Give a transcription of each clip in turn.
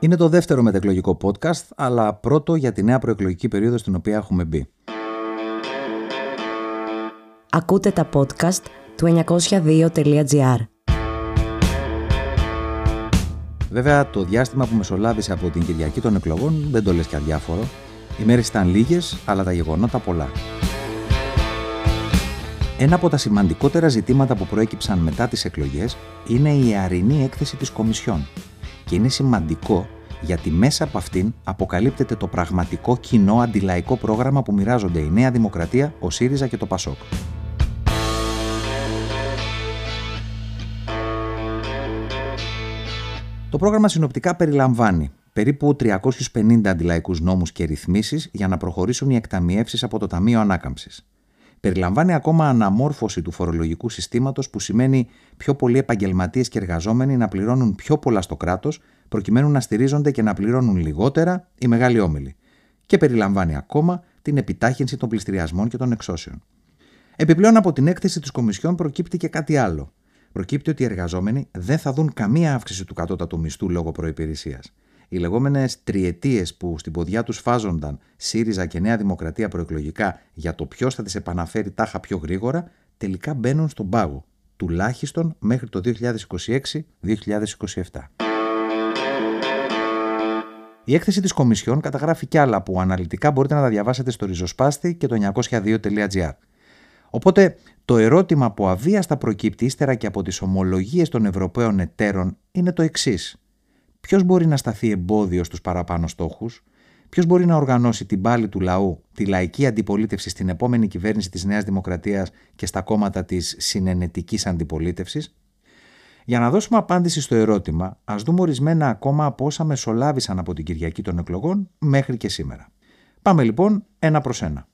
Είναι το δεύτερο μετεκλογικό podcast, αλλά πρώτο για τη νέα προεκλογική περίοδο στην οποία έχουμε μπει. Ακούτε τα podcast του 902.gr. Βέβαια, το διάστημα που μεσολάβησε από την Κυριακή των εκλογών δεν το λες και αδιάφορο. Οι μέρες ήταν λίγες, αλλά τα γεγονότα πολλά. Ένα από τα σημαντικότερα ζητήματα που προέκυψαν μετά τις εκλογές είναι η αρινή έκθεση της Κομισιόν. Και είναι σημαντικό γιατί μέσα από αυτήν αποκαλύπτεται το πραγματικό κοινό αντιλαϊκό πρόγραμμα που μοιράζονται η Νέα Δημοκρατία, ο ΣΥΡΙΖΑ και το ΠΑΣΟΚ. Το πρόγραμμα συνοπτικά περιλαμβάνει περίπου 350 αντιλαϊκούς νόμους και ρυθμίσεις για να προχωρήσουν οι εκταμιεύσεις από το Ταμείο Ανάκαμψης. Περιλαμβάνει ακόμα αναμόρφωση του φορολογικού συστήματος που σημαίνει πιο πολλοί επαγγελματίες και εργαζόμενοι να πληρώνουν πιο πολλά στο κράτος προκειμένου να στηρίζονται και να πληρώνουν λιγότερα οι μεγάλοι όμιλοι. Και περιλαμβάνει ακόμα την επιτάχυνση των πληστηριασμών και των εξώσεων. Επιπλέον από την έκθεση της Κομισιόν προκύπτει και κάτι άλλο. Προκύπτει ότι οι εργαζόμενοι δεν θα δουν καμία αύξηση του κατώτατου μισθού λόγω προπηρεσία. Οι λεγόμενες τριετίες που στην ποδιά τους φάζονταν ΣΥΡΙΖΑ και Νέα Δημοκρατία προεκλογικά για το ποιος θα τις επαναφέρει τάχα πιο γρήγορα, τελικά μπαίνουν στον πάγο, τουλάχιστον μέχρι το 2026-2027. Η έκθεση της Κομισιόν καταγράφει κι άλλα που αναλυτικά μπορείτε να τα διαβάσετε στο ριζοσπάστη και το 902.gr. Οπότε το ερώτημα που αβίαστα προκύπτει ύστερα και από τις ομολογίες των Ευρωπαίων εταίρων είναι το εξής. Ποιος μπορεί να σταθεί εμπόδιο στους παραπάνω στόχους, ποιος μπορεί να οργανώσει την πάλη του λαού, τη λαϊκή αντιπολίτευση στην επόμενη κυβέρνηση της Νέας Δημοκρατίας και στα κόμματα της συνενετικής αντιπολίτευσης, για να δώσουμε απάντηση στο ερώτημα, ας δούμε ορισμένα ακόμα από όσα μεσολάβησαν από την Κυριακή των εκλογών μέχρι και σήμερα. Πάμε λοιπόν ένα προς ένα.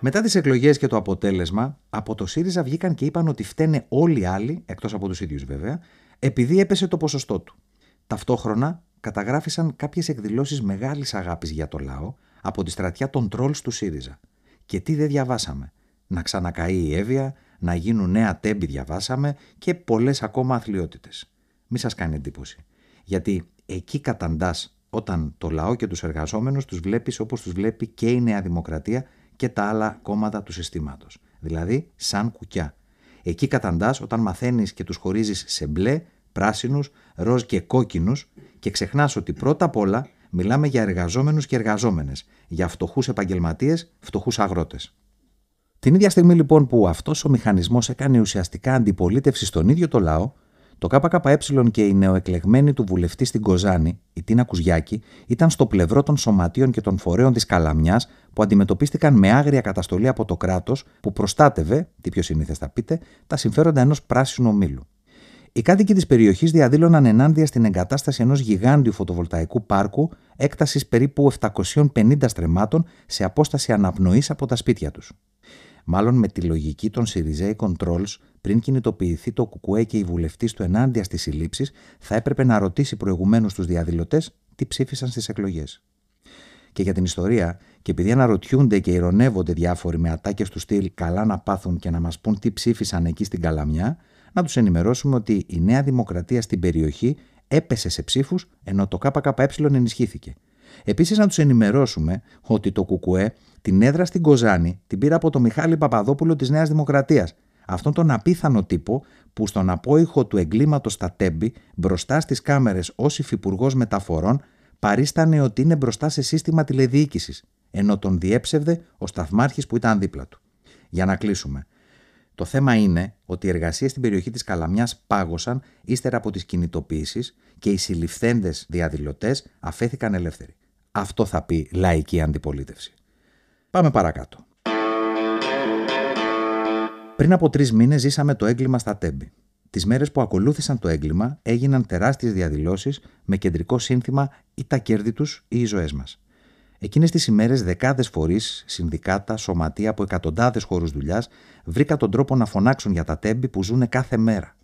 Μετά τις εκλογές και το αποτέλεσμα, από το ΣΥΡΙΖΑ βγήκαν και είπαν ότι φταίνε όλοι οι άλλοι, εκτός από τους ίδιους βέβαια, επειδή έπεσε το ποσοστό του. Ταυτόχρονα καταγράφησαν κάποιες εκδηλώσεις μεγάλης αγάπης για το λαό από τη στρατιά των τρόλ του ΣΥΡΙΖΑ. Και τι δεν διαβάσαμε. Να ξανακαεί η Εύβοια, να γίνουν νέα τέμπη διαβάσαμε και πολλές ακόμα αθλειότητες. Μη σας κάνει εντύπωση. Γιατί εκεί καταντάς όταν το λαό και τους εργαζόμενους τους βλέπεις όπως τους βλέπει και η Νέα Δημοκρατία και τα άλλα κόμματα του συστήματος. Δηλαδή σαν κουκιά. Εκεί καταντάς όταν μαθαίνεις και τους χωρίζεις σε μπλε, πράσινους, ροζ και κόκκινους και ξεχνάς ότι πρώτα απ' όλα μιλάμε για εργαζόμενους και εργαζόμενες, για φτωχούς επαγγελματίες, φτωχούς αγρότες. Την ίδια στιγμή λοιπόν που αυτός ο μηχανισμός έκανε ουσιαστικά αντιπολίτευση στον ίδιο το λαό, το ΚΚΕ και η νεοεκλεγμένη του βουλευτή στην Κοζάνη, η Τίνα Κουζιάκη, ήταν στο πλευρό των σωματείων και των φορέων της Καλαμιάς που αντιμετωπίστηκαν με άγρια καταστολή από το κράτος που προστάτευε, τι πιο συνήθες θα πείτε, τα συμφέροντα ενός πράσινου ομίλου. Οι κάτοικοι της περιοχής διαδήλωναν ενάντια στην εγκατάσταση ενός γιγάντιου φωτοβολταϊκού πάρκου έκτασης περίπου 750 στρεμάτων σε απόσταση αναπνοής από τα σπίτια τους. Μάλλον με τη λογική των Σιριζέη Controls, πριν κινητοποιηθεί το Κουκουέ και οι βουλευτή του ενάντια στις συλλήψεις, θα έπρεπε να ρωτήσει προηγουμένως τους διαδηλωτές τι ψήφισαν στις εκλογές. Και για την ιστορία, και επειδή αναρωτιούνται και ηρωνεύονται διάφοροι με ατάκες του στυλ καλά να πάθουν και να μας πούν τι ψήφισαν εκεί στην Καλαμιά, να τους ενημερώσουμε ότι η Νέα Δημοκρατία στην περιοχή έπεσε σε ψήφους ενώ το ΚΚΕ ενισχύθηκε. Επίσης, να τους ενημερώσουμε ότι το ΚΚΕ την έδρα στην Κοζάνη την πήρα από τον Μιχάλη Παπαδόπουλο της Νέας Δημοκρατίας. Αυτόν τον απίθανο τύπο που στον απόϊχο του εγκλήματος στα Τέμπη, μπροστά στις κάμερες ως υφυπουργός μεταφορών, παρίστανε ότι είναι μπροστά σε σύστημα τηλεδιοίκησης, ενώ τον διέψευδε ο σταθμάρχης που ήταν δίπλα του. Για να κλείσουμε. Το θέμα είναι ότι οι εργασίες στην περιοχή της Καλαμιάς πάγωσαν ύστερα από τις κινητοποιήσει και οι συλληφθέντες διαδηλωτές αφέθηκαν ελεύθεροι. Αυτό θα πει λαϊκή αντιπολίτευση. Πάμε παρακάτω. Πριν από τρεις μήνες ζήσαμε το έγκλημα στα Τέμπη. Τις μέρες που ακολούθησαν το έγκλημα έγιναν τεράστιες διαδηλώσεις με κεντρικό σύνθημα ή τα κέρδη τους ή οι ζωές μας. Εκείνες τις ημέρες, δεκάδες φορείς, συνδικάτα, σωματεία από εκατοντάδες χώρους δουλειάς βρήκαν τον τρόπο να φωνάξουν για τα τέμπη που ζουν κάθε μέρα.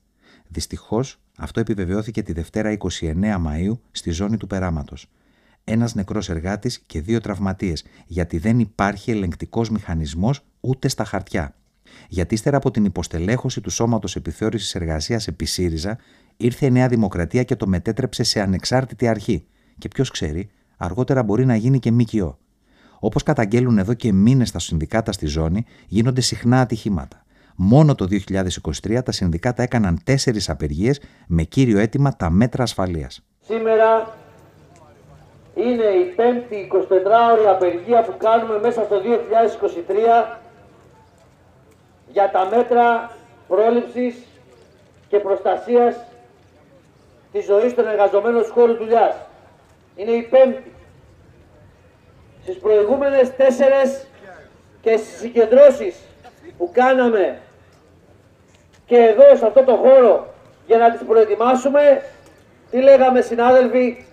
Δυστυχώς, αυτό επιβεβαιώθηκε τη Δευτέρα 29 Μαου στη ζώνη του περάματος ένας νεκρός εργάτης και δύο τραυματίες, γιατί δεν υπάρχει ελεγκτικός μηχανισμός ούτε στα χαρτιά. Γιατί ύστερα από την υποστελέχωση του Σώματος Επιθεώρησης Εργασίας επί ΣΥΡΙΖΑ, ήρθε η Νέα Δημοκρατία και το μετέτρεψε σε ανεξάρτητη αρχή. Και ποιος ξέρει, αργότερα μπορεί να γίνει και ΜΚΟ. Όπως καταγγέλουν εδώ και μήνες τα συνδικάτα στη ζώνη, γίνονται συχνά ατυχήματα. Μόνο το 2023 τα συνδικάτα έκαναν τέσσερις απεργίες με κύριο αίτημα τα μέτρα ασφαλείας. Σήμερα είναι η πέμπτη 24ωρη απεργία που κάνουμε μέσα στο 2023 για τα μέτρα πρόληψης και προστασίας της ζωής των εργαζομένων του χώρου δουλειάς. Είναι η πέμπτη. Στις προηγούμενες τέσσερες και στις συγκεντρώσεις που κάναμε και εδώ σε αυτό το χώρο για να τις προετοιμάσουμε, τι λέγαμε συνάδελφοι,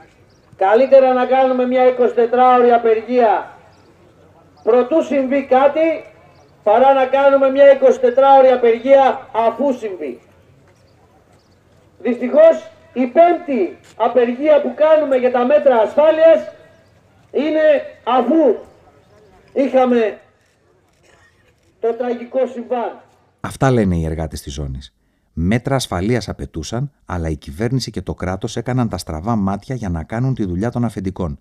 καλύτερα να κάνουμε μια 24ωρη απεργία προτού συμβεί κάτι παρά να κάνουμε μια 24ωρη απεργία αφού συμβεί. Δυστυχώς η πέμπτη απεργία που κάνουμε για τα μέτρα ασφάλειας είναι αφού είχαμε το τραγικό συμβάν. Αυτά λένε οι εργάτες της ζώνης. Μέτρα ασφαλείας απαιτούσαν, αλλά η κυβέρνηση και το κράτος έκαναν τα στραβά μάτια για να κάνουν τη δουλειά των αφεντικών.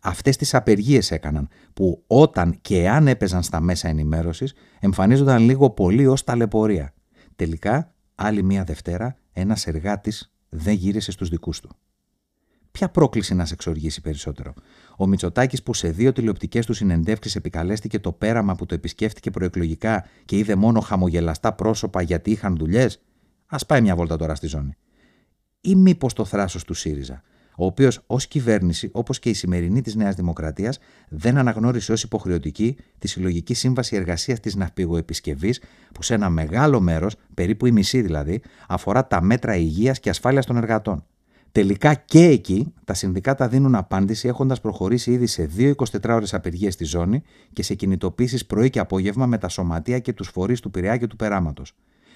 Αυτές τις απεργίες έκαναν, που όταν και αν έπαιζαν στα μέσα ενημέρωσης, εμφανίζονταν λίγο πολύ ως ταλαιπωρία. Τελικά, άλλη μία Δευτέρα, ένας εργάτης δεν γύρισε στους δικούς του. Ποια πρόκληση να σε εξοργήσει περισσότερο; Ο Μητσοτάκης που σε δύο τηλεοπτικές του συνεντεύξεις επικαλέστηκε το πέραμα που το επισκέφτηκε προεκλογικά και είδε μόνο χαμογελαστά πρόσωπα γιατί είχαν δουλειές; Α πάει μια βόλτα τώρα στη ζώνη. Ή μήπως το θράσος του ΣΥΡΙΖΑ, ο οποίος ως κυβέρνηση, όπως και η σημερινή της Νέας Δημοκρατίας, δεν αναγνώρισε ως υποχρεωτική τη συλλογική σύμβαση εργασίας της ναυπηγοεπισκευής, που σε ένα μεγάλο μέρος, περίπου η μισή δηλαδή, αφορά τα μέτρα υγείας και ασφάλειας των εργατών. Τελικά και εκεί τα συνδικάτα δίνουν απάντηση έχοντας προχωρήσει ήδη σε δύο 24 ώρε απεργίες στη ζώνη και σε κινητοποίησεις πρωί και απόγευμα με τα σωματεία και τους φορείς του Πειραιά και του Περάματο.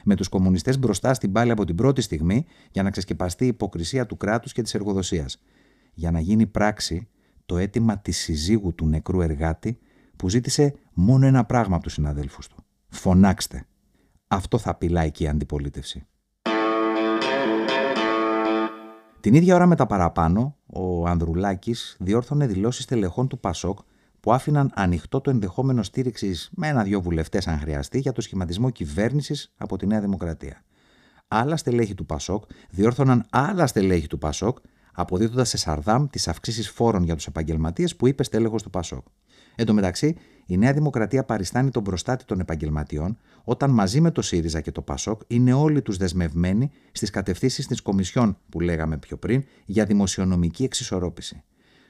Με τους κομμουνιστές μπροστά στην πάλη από την πρώτη στιγμή για να ξεσκεπαστεί η υποκρισία του κράτους και της εργοδοσίας. Για να γίνει πράξη το αίτημα της συζύγου του νεκρού εργάτη που ζήτησε μόνο ένα πράγμα από τους συναδέλφους του. Φωνάξτε. Αυτό θα απειλάει και η αντιπολίτευση. Την ίδια ώρα με τα παραπάνω, ο Ανδρουλάκης διόρθωνε δηλώσεις τελεχών του Πασόκ που άφηναν ανοιχτό το ενδεχόμενο στήριξης με ένα-δυο βουλευτές, αν χρειαστεί, για το σχηματισμό κυβέρνησης από τη Νέα Δημοκρατία. Άλλα στελέχη του Πασόκ διόρθωναν άλλα στελέχη του Πασόκ, αποδίδοντας σε Σαρδάμ τις αυξήσεις φόρων για τους επαγγελματίες που είπε στέλεχος του Πασόκ. Εν τω μεταξύ, η Νέα Δημοκρατία παριστάνει τον προστάτη των επαγγελματιών, όταν μαζί με το ΣΥΡΙΖΑ και το ΠΑΣΟΚ είναι όλοι τους δεσμευμένοι στις κατευθύνσεις της Κομισιόν που λέγαμε πιο πριν για δημοσιονομική εξισορρόπηση.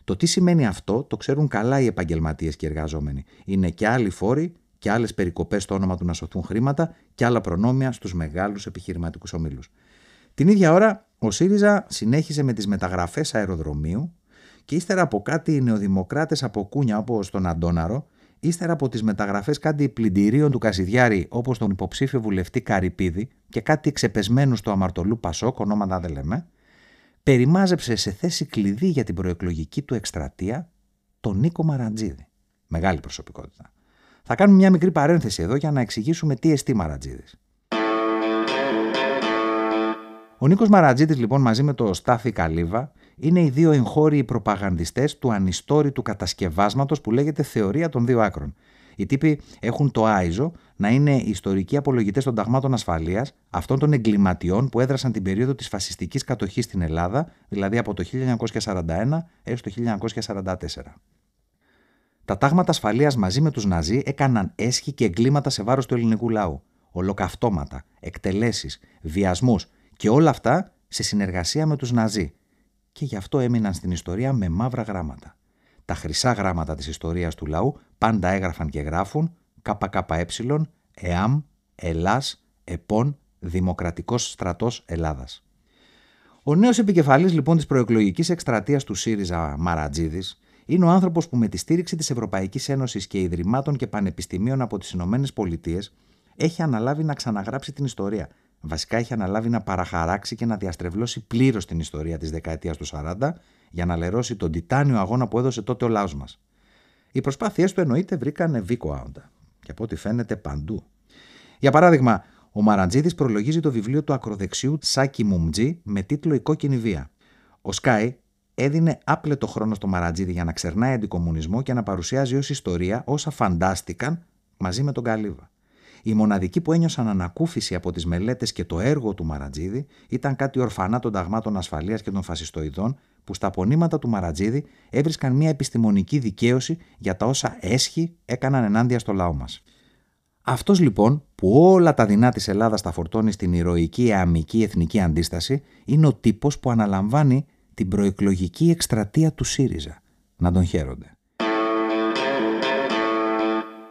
Το τι σημαίνει αυτό το ξέρουν καλά οι επαγγελματίες και οι εργαζόμενοι. Είναι και άλλοι φόροι και άλλες περικοπές στο όνομα του να σωθούν χρήματα και άλλα προνόμια στους μεγάλους επιχειρηματικούς ομίλους. Την ίδια ώρα, ο ΣΥΡΙΖΑ συνέχιζε με τις μεταγραφές αεροδρομίου και ύστερα από κάτι νεοδημοκράτες από κούνια όπως τον Αντόναρο, ύστερα από τις μεταγραφές κάτι πλυντηρίων του Κασιδιάρη όπως τον υποψήφιο βουλευτή Καρυπίδη και κάτι ξεπεσμένους του Αμαρτωλού Πασόκ, ονόματα δεν λέμε, περιμάζεψε σε θέση κλειδί για την προεκλογική του εκστρατεία τον Νίκο Μαραντζίδη. Μεγάλη προσωπικότητα. Θα κάνουμε μια μικρή παρένθεση εδώ για να εξηγήσουμε τι εστί Μαραντζίδης. Ο Νίκος Μαρατζίδης λοιπόν μαζί με το Στάθη Καλίβα είναι οι δύο εγχώριοι προπαγανδιστές του ανιστόρητου κατασκευάσματος που λέγεται θεωρία των δύο άκρων. Οι τύποι έχουν το άιζο να είναι ιστορικοί απολογητές των ταγμάτων ασφαλείας αυτών των εγκληματιών που έδρασαν την περίοδο της φασιστικής κατοχής στην Ελλάδα, δηλαδή από το 1941 έως το 1944. Τα τάγματα ασφαλείας μαζί με τους Ναζί έκαναν έσχη και εγκλήματα σε βάρος του ελληνικού λαού. Ολοκαυτώματα, εκτελέσεις, βιασμούς και όλα αυτά σε συνεργασία με τους Ναζί. Και γι' αυτό έμειναν στην ιστορία με μαύρα γράμματα. Τα χρυσά γράμματα της ιστορίας του λαού πάντα έγραφαν και γράφουν ΚΚΕ, ΕΑΜ, ΕΛΑΣ, ΕΠΟΝ, Δημοκρατικός Στρατός Ελλάδας. Ο νέος επικεφαλής λοιπόν της προεκλογικής εκστρατείας του ΣΥΡΙΖΑ Μαρατζίδης είναι ο άνθρωπος που με τη στήριξη της Ευρωπαϊκής Ένωσης και Ιδρυμάτων και Πανεπιστημίων από τις Ηνωμένες Πολιτείες έχει αναλάβει να ξαναγράψει την ιστορία. Βασικά έχει αναλάβει να παραχαράξει και να διαστρεβλώσει πλήρως την ιστορία της δεκαετίας του 40 για να λερώσει τον τιτάνιο αγώνα που έδωσε τότε ο λαό μας. Οι προσπάθειές του εννοείται βρήκαν βίκο άοντα και από ό,τι φαίνεται παντού. Για παράδειγμα, ο Μαραντζίδης προλογίζει το βιβλίο του ακροδεξιού Σάκη Μουμτζή με τίτλο Η κόκκινη βία. Ο Σκάι έδινε άπλετο χρόνο στο Μαραντζίδη για να ξερνάει αντικομουνισμό και να παρουσιάζει ως ιστορία όσα φαντάστηκαν μαζί με τον Καλύβα. Οι μοναδικοί που ένιωσαν ανακούφιση από τις μελέτες και το έργο του Μαρατζίδη ήταν κάτι ορφανά των ταγμάτων ασφαλείας και των φασιστοειδών που στα απονήματα του Μαρατζίδη έβρισκαν μια επιστημονική δικαίωση για τα όσα έσχοι έκαναν ενάντια στο λαό μας. Αυτός λοιπόν που όλα τα δεινά της Ελλάδας τα φορτώνει στην ηρωική εαμική εθνική αντίσταση είναι ο τύπος που αναλαμβάνει την προεκλογική εκστρατεία του ΣΥΡΙΖΑ. Να τον χαίρονται.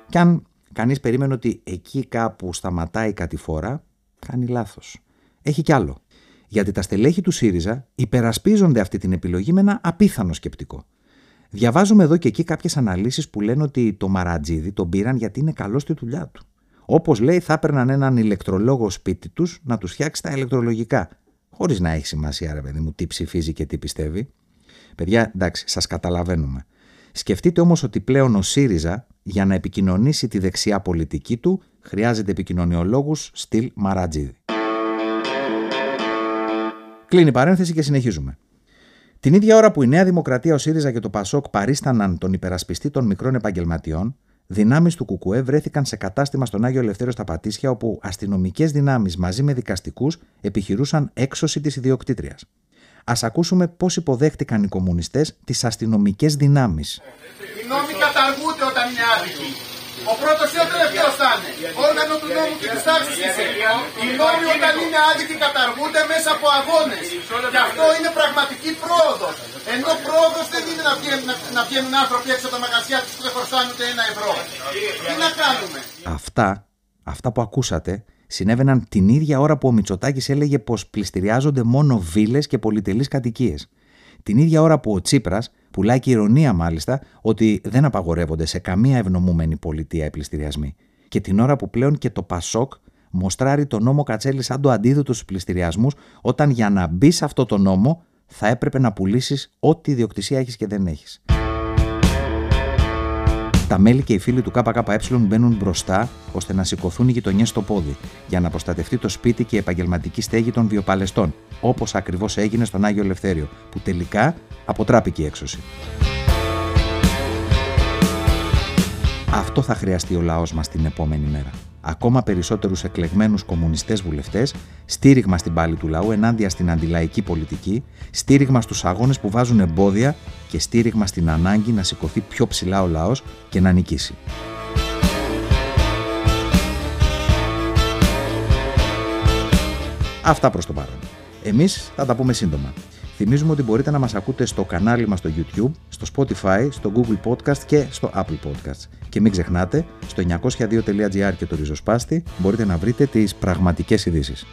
Κι αν κανείς περίμενε ότι εκεί κάπου σταματάει η κατηφόρα, κάνει λάθος. Έχει κι άλλο. Γιατί τα στελέχη του ΣΥΡΙΖΑ υπερασπίζονται αυτή την επιλογή με ένα απίθανο σκεπτικό. Διαβάζουμε εδώ και εκεί κάποιες αναλύσεις που λένε ότι το Μαρατζίδι τον πήραν γιατί είναι καλός στη δουλειά του. Όπως λέει, θα έπαιρναν έναν ηλεκτρολόγο σπίτι τους να τους φτιάξει τα ηλεκτρολογικά. Χωρίς να έχει σημασία, ρε παιδί μου, τι ψηφίζει και τι πιστεύει. Παιδιά, εντάξει, σας καταλαβαίνουμε. Σκεφτείτε όμως ότι πλέον ο ΣΥΡΙΖΑ για να επικοινωνήσει τη δεξιά πολιτική του χρειάζεται επικοινωνιολόγους στυλ Μαρατζίδη. Κλείνει η παρένθεση και συνεχίζουμε. Την ίδια ώρα που η Νέα Δημοκρατία, ο ΣΥΡΙΖΑ και το ΠΑΣΟΚ παρίσταναν τον υπερασπιστή των μικρών επαγγελματιών, δυνάμεις του Κουκουέ βρέθηκαν σε κατάστημα στον Άγιο Ελευθέριο στα Πατήσια, όπου αστυνομικές δυνάμεις μαζί με δικαστικούς επιχειρούσαν έξωση της ιδιοκτήτριας. Α ακούσουμε πώς υποδέχτηκαν οι κομμουνιστές τις αστυνομικές δυνάμεις νόμοι καταργούνται όταν είναι άδικοι. Ο πρώτος ή ο τελευταίος θα είναι. Όργανο του νόμου και της τάξη είσαι. Οι νόμοι όταν είναι άδικοι καταργούνται μέσα από αγώνες. Και αυτό είναι πραγματική πρόοδος. Ενώ πρόοδος δεν είναι να βγαίνουν, να βγαίνουν άνθρωποι έξω από τα μαγαζιά τους που δεν χρωστάνε ούτε ένα ευρώ. Τι να κάνουμε; Αυτά, αυτά που ακούσατε, συνέβαιναν την ίδια ώρα που ο Μητσοτάκης έλεγε πως πληστηριάζονται μόνο βίλες και πολυτελείς κατοικίες. Την ίδια ώρα που ο Τσίπρας Πουλάει και ηρωνία μάλιστα ότι δεν απαγορεύονται σε καμία ευνομούμενη πολιτεία οι Και την ώρα που πλέον και το Πασόκ μοστράρει το νόμο Κατσέλη σαν το αντίδοτο στους πληστηριασμούς, όταν για να μπει σε αυτό το νόμο θα έπρεπε να πουλήσεις ό,τι ιδιοκτησία έχεις και δεν έχεις. Τα μέλη και οι φίλοι του ΚΚΕ μπαίνουν μπροστά ώστε να σηκωθούν οι γειτονιές στο πόδι για να προστατευτεί το σπίτι και η επαγγελματική στέγη των βιοπαλαιστών, όπως ακριβώς έγινε στον Άγιο Ελευθέριο, που τελικά αποτράπηκε η έξωση. Αυτό θα χρειαστεί ο λαός μας την επόμενη μέρα. Ακόμα περισσότερους εκλεγμένους κομμουνιστές βουλευτές, στήριγμα στην πάλη του λαού ενάντια στην αντιλαϊκή πολιτική, στήριγμα στους αγώνες που βάζουν εμπόδια και στήριγμα στην ανάγκη να σηκωθεί πιο ψηλά ο λαός και να νικήσει. Αυτά προς το παρόν. Εμείς θα τα πούμε σύντομα. Θυμίζουμε ότι μπορείτε να μας ακούτε στο κανάλι μας στο YouTube, στο Spotify, στο Google Podcast και στο Apple Podcasts. Και μην ξεχνάτε, στο 902.gr και το ριζοσπάστη μπορείτε να βρείτε τις πραγματικές ειδήσεις.